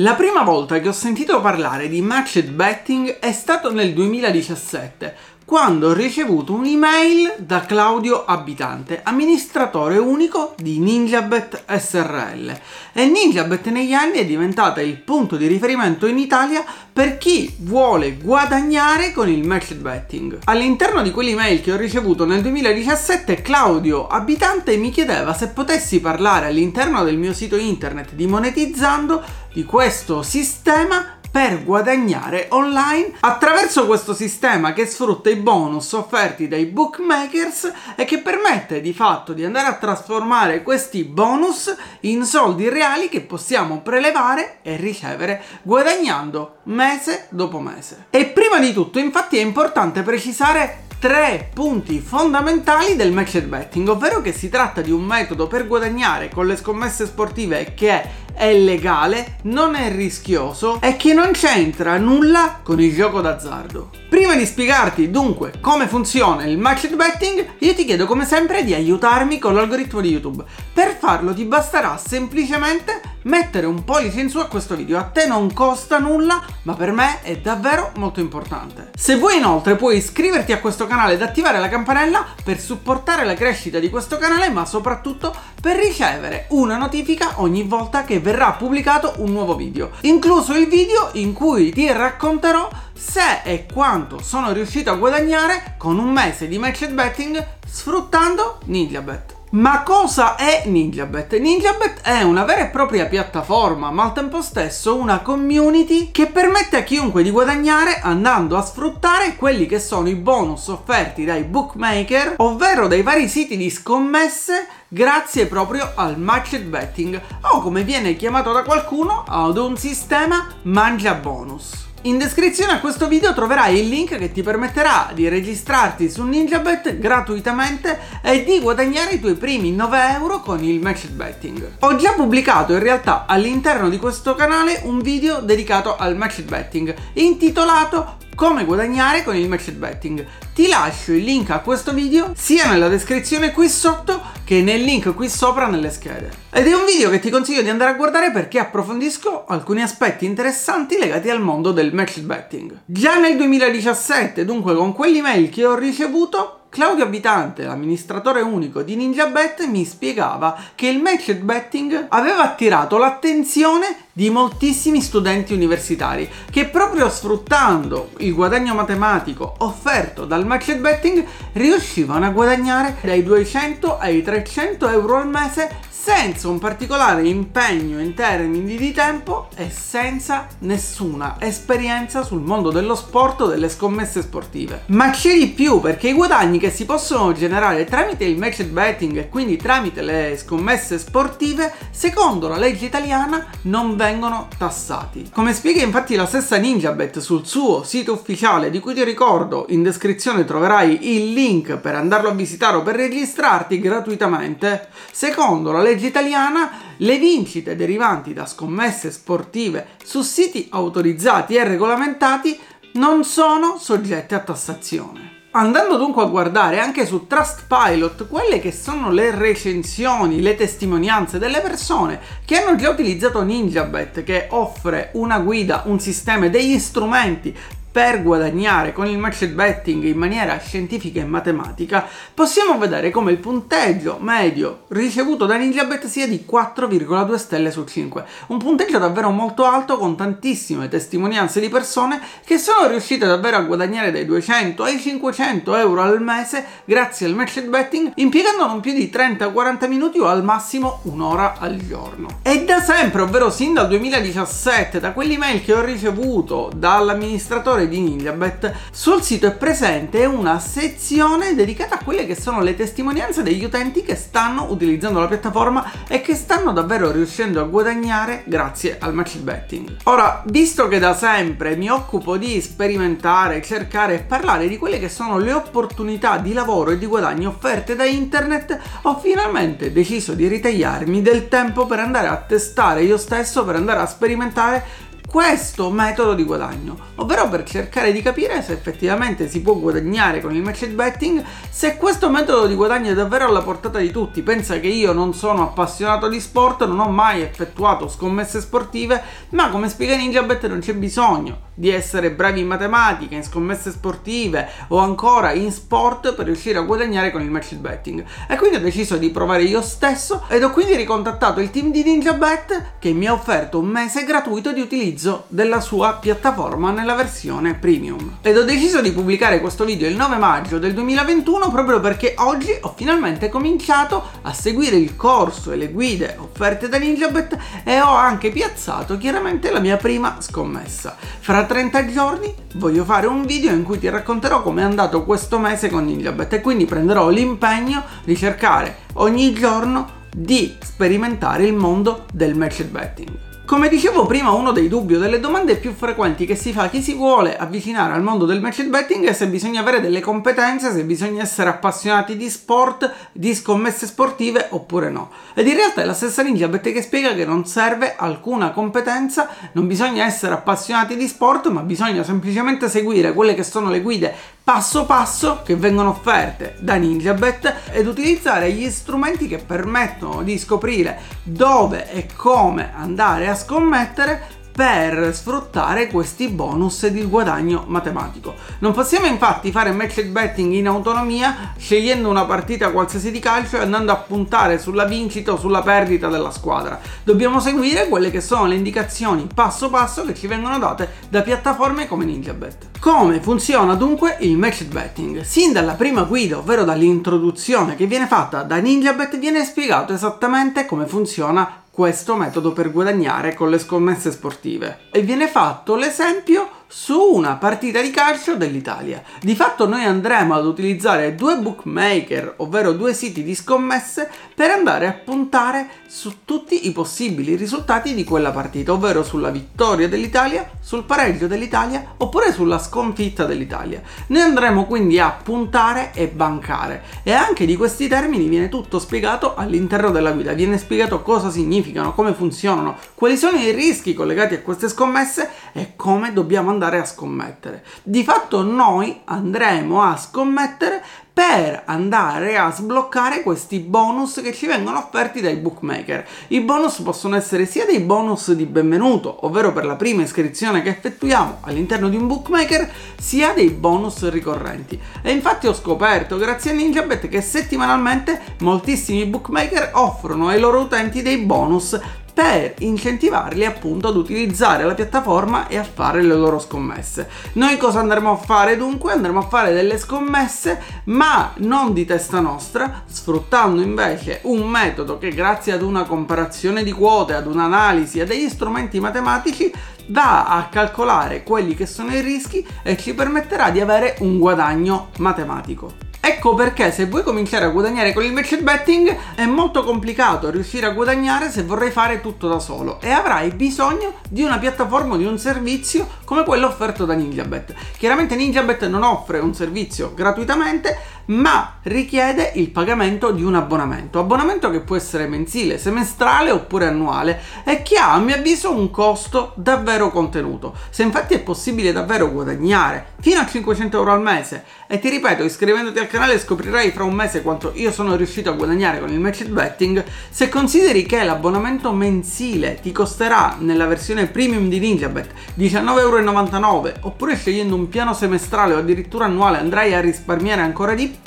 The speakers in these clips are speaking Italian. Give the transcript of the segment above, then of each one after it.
La prima volta che ho sentito parlare di matched betting è stato nel 2017, quando ho ricevuto un'email da Claudio Abitante, amministratore unico di NinjaBet SRL. E NinjaBet negli anni è diventata il punto di riferimento in Italia per chi vuole guadagnare con il matched betting. All'interno di quell'email che ho ricevuto nel 2017, Claudio Abitante mi chiedeva se potessi parlare all'interno del mio sito internet di monetizzando di questo sistema per guadagnare online attraverso questo sistema che sfrutta i bonus offerti dai bookmakers e che permette di fatto di andare a trasformare questi bonus in soldi reali che possiamo prelevare e ricevere guadagnando mese dopo mese. E prima di tutto infatti è importante precisare tre punti fondamentali del matched betting, ovvero che si tratta di un metodo per guadagnare con le scommesse sportive che è legale, non è rischioso e che non c'entra nulla con il gioco d'azzardo. Prima di spiegarti dunque come funziona il matched betting, io ti chiedo come sempre di aiutarmi con l'algoritmo di YouTube. Per farlo ti basterà semplicemente mettere un pollice in su a questo video. A te non costa nulla, ma per me è davvero molto importante. Se vuoi inoltre puoi iscriverti a questo canale ed attivare la campanella per supportare la crescita di questo canale, ma soprattutto per ricevere una notifica ogni volta che verrà pubblicato un nuovo video, incluso il video in cui ti racconterò se e quanto sono riuscito a guadagnare con un mese di matched betting sfruttando NinjaBet. Ma cosa è NinjaBet? NinjaBet è una vera e propria piattaforma, ma al tempo stesso una community che permette a chiunque di guadagnare andando a sfruttare quelli che sono i bonus offerti dai bookmaker, ovvero dai vari siti di scommesse grazie proprio al matched betting o come viene chiamato da qualcuno ad un sistema mangia bonus. In descrizione a questo video troverai il link che ti permetterà di registrarti su NinjaBet gratuitamente e di guadagnare i tuoi primi 9 euro con il matched betting. Ho già pubblicato in realtà all'interno di questo canale un video dedicato al matched betting intitolato come guadagnare con il matched betting. Ti lascio il link a questo video sia nella descrizione qui sotto che nel link qui sopra nelle schede. Ed è un video che ti consiglio di andare a guardare perché approfondisco alcuni aspetti interessanti legati al mondo del matched betting. Già nel 2017, dunque con quell'email che ho ricevuto, Claudio Abitante, l'amministratore unico di NinjaBet, mi spiegava che il matched betting aveva attirato l'attenzione di moltissimi studenti universitari che proprio sfruttando il guadagno matematico offerto dal matched betting riuscivano a guadagnare dai 200 ai 300 euro al mese senza un particolare impegno in termini di tempo e senza nessuna esperienza sul mondo dello sport o delle scommesse sportive. Ma c'è di più perché i guadagni che si possono generare tramite il matched betting e quindi tramite le scommesse sportive, secondo la legge italiana, non vengono tassati. Come spiega infatti la stessa NinjaBet sul suo sito ufficiale, di cui ti ricordo in descrizione troverai il link per andarlo a visitare o per registrarti gratuitamente, secondo la legge legge italiana le vincite derivanti da scommesse sportive su siti autorizzati e regolamentati non sono soggette a tassazione. Andando dunque a guardare anche su Trustpilot quelle che sono le recensioni, le testimonianze delle persone che hanno già utilizzato NinjaBet che offre una guida, un sistema e degli strumenti per guadagnare con il matched betting in maniera scientifica e matematica, possiamo vedere come il punteggio medio ricevuto da NinjaBet sia di 4,2 stelle su 5. Un punteggio davvero molto alto con tantissime testimonianze di persone che sono riuscite davvero a guadagnare dai 200 ai 500 euro al mese grazie al matched betting impiegando non più di 30-40 minuti o al massimo un'ora al giorno. E da sempre, ovvero sin dal 2017, da quell'email che ho ricevuto dall'amministratore di Ninjabet, sul sito è presente una sezione dedicata a quelle che sono le testimonianze degli utenti che stanno utilizzando la piattaforma e che stanno davvero riuscendo a guadagnare grazie al match betting. Ora, visto che da sempre mi occupo di sperimentare, cercare e parlare di quelle che sono le opportunità di lavoro e di guadagno offerte da internet, ho finalmente deciso di ritagliarmi del tempo per andare a testare io stesso, per andare a sperimentare questo metodo di guadagno, ovvero per cercare di capire se effettivamente si può guadagnare con il match betting, se questo metodo di guadagno è davvero alla portata di tutti. Pensa che io non sono appassionato di sport, non ho mai effettuato scommesse sportive, ma come spiega NinjaBet non c'è bisogno di essere bravi in matematica, in scommesse sportive o ancora in sport per riuscire a guadagnare con il match betting. E quindi ho deciso di provare io stesso ed ho quindi ricontattato il team di NinjaBet che mi ha offerto un mese gratuito di utilizzo utilizzo della sua piattaforma nella versione premium. Ed ho deciso di pubblicare questo video il 9 maggio del 2021 proprio perché oggi ho finalmente cominciato a seguire il corso e le guide offerte da NinjaBet e ho anche piazzato chiaramente la mia prima scommessa. Fra 30 giorni voglio fare un video in cui ti racconterò come è andato questo mese con NinjaBet e quindi prenderò l'impegno di cercare ogni giorno di sperimentare il mondo del match betting. Come dicevo prima, uno dei dubbi o delle domande più frequenti che si fa chi si vuole avvicinare al mondo del match betting è se bisogna avere delle competenze, se bisogna essere appassionati di sport, di scommesse sportive oppure no. Ed in realtà è la stessa NinjaBet che spiega che non serve alcuna competenza, non bisogna essere appassionati di sport, ma bisogna semplicemente seguire quelle che sono le guide passo passo che vengono offerte da NinjaBet ed utilizzare gli strumenti che permettono di scoprire dove e come andare a scommettere per sfruttare questi bonus di guadagno matematico. Non possiamo infatti fare match betting in autonomia scegliendo una partita qualsiasi di calcio e andando a puntare sulla vincita o sulla perdita della squadra. Dobbiamo seguire quelle che sono le indicazioni passo passo che ci vengono date da piattaforme come NinjaBet. Come funziona dunque il match betting? Sin dalla prima guida, ovvero dall'introduzione che viene fatta da NinjaBet, viene spiegato esattamente come funziona questo metodo per guadagnare con le scommesse sportive. E viene fatto l'esempio su una partita di calcio dell'Italia. Di fatto noi andremo ad utilizzare due bookmaker, ovvero due siti di scommesse, per andare a puntare su tutti i possibili risultati di quella partita, ovvero sulla vittoria dell'Italia, sul pareggio dell'Italia oppure sulla sconfitta dell'Italia. Noi andremo quindi a puntare e bancare e anche di questi termini viene tutto spiegato all'interno della guida, viene spiegato cosa significano, come funzionano, quali sono i rischi collegati a queste scommesse e come dobbiamo andare andare a scommettere. Di fatto noi andremo a scommettere per andare a sbloccare questi bonus che ci vengono offerti dai bookmaker. I bonus possono essere sia dei bonus di benvenuto, ovvero per la prima iscrizione che effettuiamo all'interno di un bookmaker, sia dei bonus ricorrenti. E infatti ho scoperto, grazie a NinjaBet, che settimanalmente moltissimi bookmaker offrono ai loro utenti dei bonus per incentivarli appunto ad utilizzare la piattaforma e a fare le loro scommesse. Noi cosa andremo a fare dunque? Andremo a fare delle scommesse ma non di testa nostra, sfruttando invece un metodo che grazie ad una comparazione di quote, ad un'analisi, a degli strumenti matematici va a calcolare quelli che sono i rischi e ci permetterà di avere un guadagno matematico. Ecco perché se vuoi cominciare a guadagnare con il match betting è molto complicato riuscire a guadagnare se vorrai fare tutto da solo e avrai bisogno di una piattaforma o di un servizio come quello offerto da NinjaBet. Chiaramente NinjaBet non offre un servizio gratuitamente, ma richiede il pagamento di un abbonamento. Abbonamento che può essere mensile, semestrale oppure annuale e che ha a mio avviso un costo davvero contenuto. Se infatti è possibile davvero guadagnare fino a 500 euro al mese e ti ripeto iscrivendoti al canale scoprirai fra un mese quanto io sono riuscito a guadagnare con il match betting, se consideri che l'abbonamento mensile ti costerà nella versione premium di NinjaBet 19,99 euro oppure scegliendo un piano semestrale o addirittura annuale andrai a risparmiare ancora di più,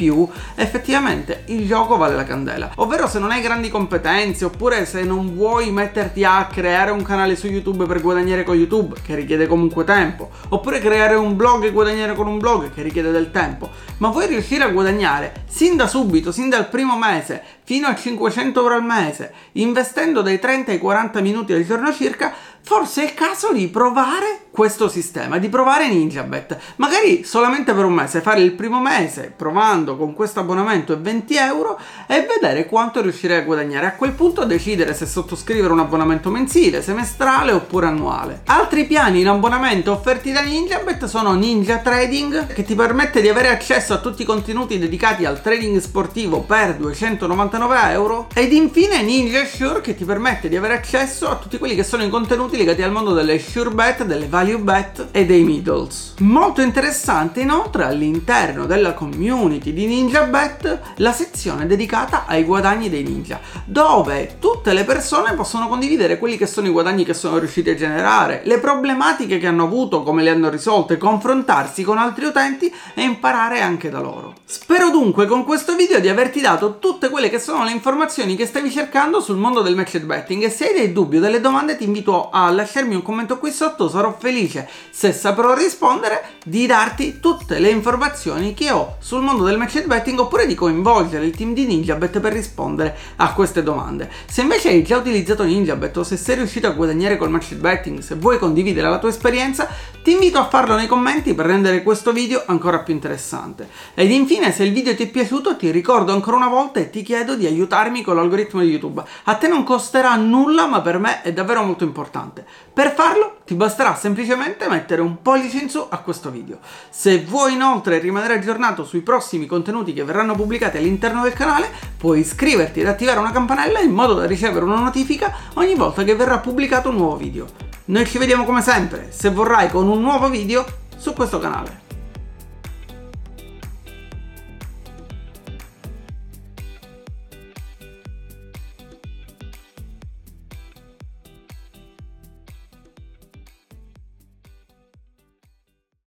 effettivamente il gioco vale la candela. Ovvero se non hai grandi competenze oppure se non vuoi metterti a creare un canale su YouTube per guadagnare con YouTube, che richiede comunque tempo, oppure creare un blog e guadagnare con un blog, che richiede del tempo, ma vuoi riuscire a guadagnare sin da subito, sin dal primo mese, fino a 500 euro al mese, investendo dai 30 ai 40 minuti al giorno circa, forse è il caso di provare questo sistema, di provare NinjaBet. Magari solamente per un mese, fare il primo mese provando con questo abbonamento e 20 euro e vedere quanto riuscirei a guadagnare. A quel punto decidere se sottoscrivere un abbonamento mensile, semestrale oppure annuale. Altri piani in abbonamento offerti da NinjaBet sono Ninja Trading, che ti permette di avere accesso a tutti i contenuti dedicati al trading sportivo per 299 99 euro. Ed infine Ninja Sure che ti permette di avere accesso a tutti quelli che sono i contenuti legati al mondo delle Sure Bet, delle Value Bet e dei Middles. Molto interessante inoltre all'interno della community di Ninja Bet la sezione dedicata ai guadagni dei ninja, dove tutte le persone possono condividere quelli che sono i guadagni che sono riusciti a generare, le problematiche che hanno avuto, come le hanno risolte, confrontarsi con altri utenti e imparare anche da loro. Spero dunque con questo video di averti dato tutte quelle che sono le informazioni che stavi cercando sul mondo del matched betting e se hai dei dubbi o delle domande ti invito a lasciarmi un commento qui sotto, sarò felice se saprò rispondere di darti tutte le informazioni che ho sul mondo del matched betting oppure di coinvolgere il team di NinjaBet per rispondere a queste domande. Se invece hai già utilizzato NinjaBet o se sei riuscito a guadagnare col matched betting, se vuoi condividere la tua esperienza, ti invito a farlo nei commenti per rendere questo video ancora più interessante. Ed infine, se il video ti è piaciuto, ti ricordo ancora una volta e ti chiedo di aiutarmi con l'algoritmo di YouTube. A te non costerà nulla, ma per me è davvero molto importante. Per farlo ti basterà semplicemente mettere un pollice in su a questo video. Se vuoi inoltre rimanere aggiornato sui prossimi contenuti che verranno pubblicati all'interno del canale, puoi iscriverti ed attivare una campanella in modo da ricevere una notifica ogni volta che verrà pubblicato un nuovo video. Noi ci vediamo come sempre, se vorrai, con un nuovo video su questo canale.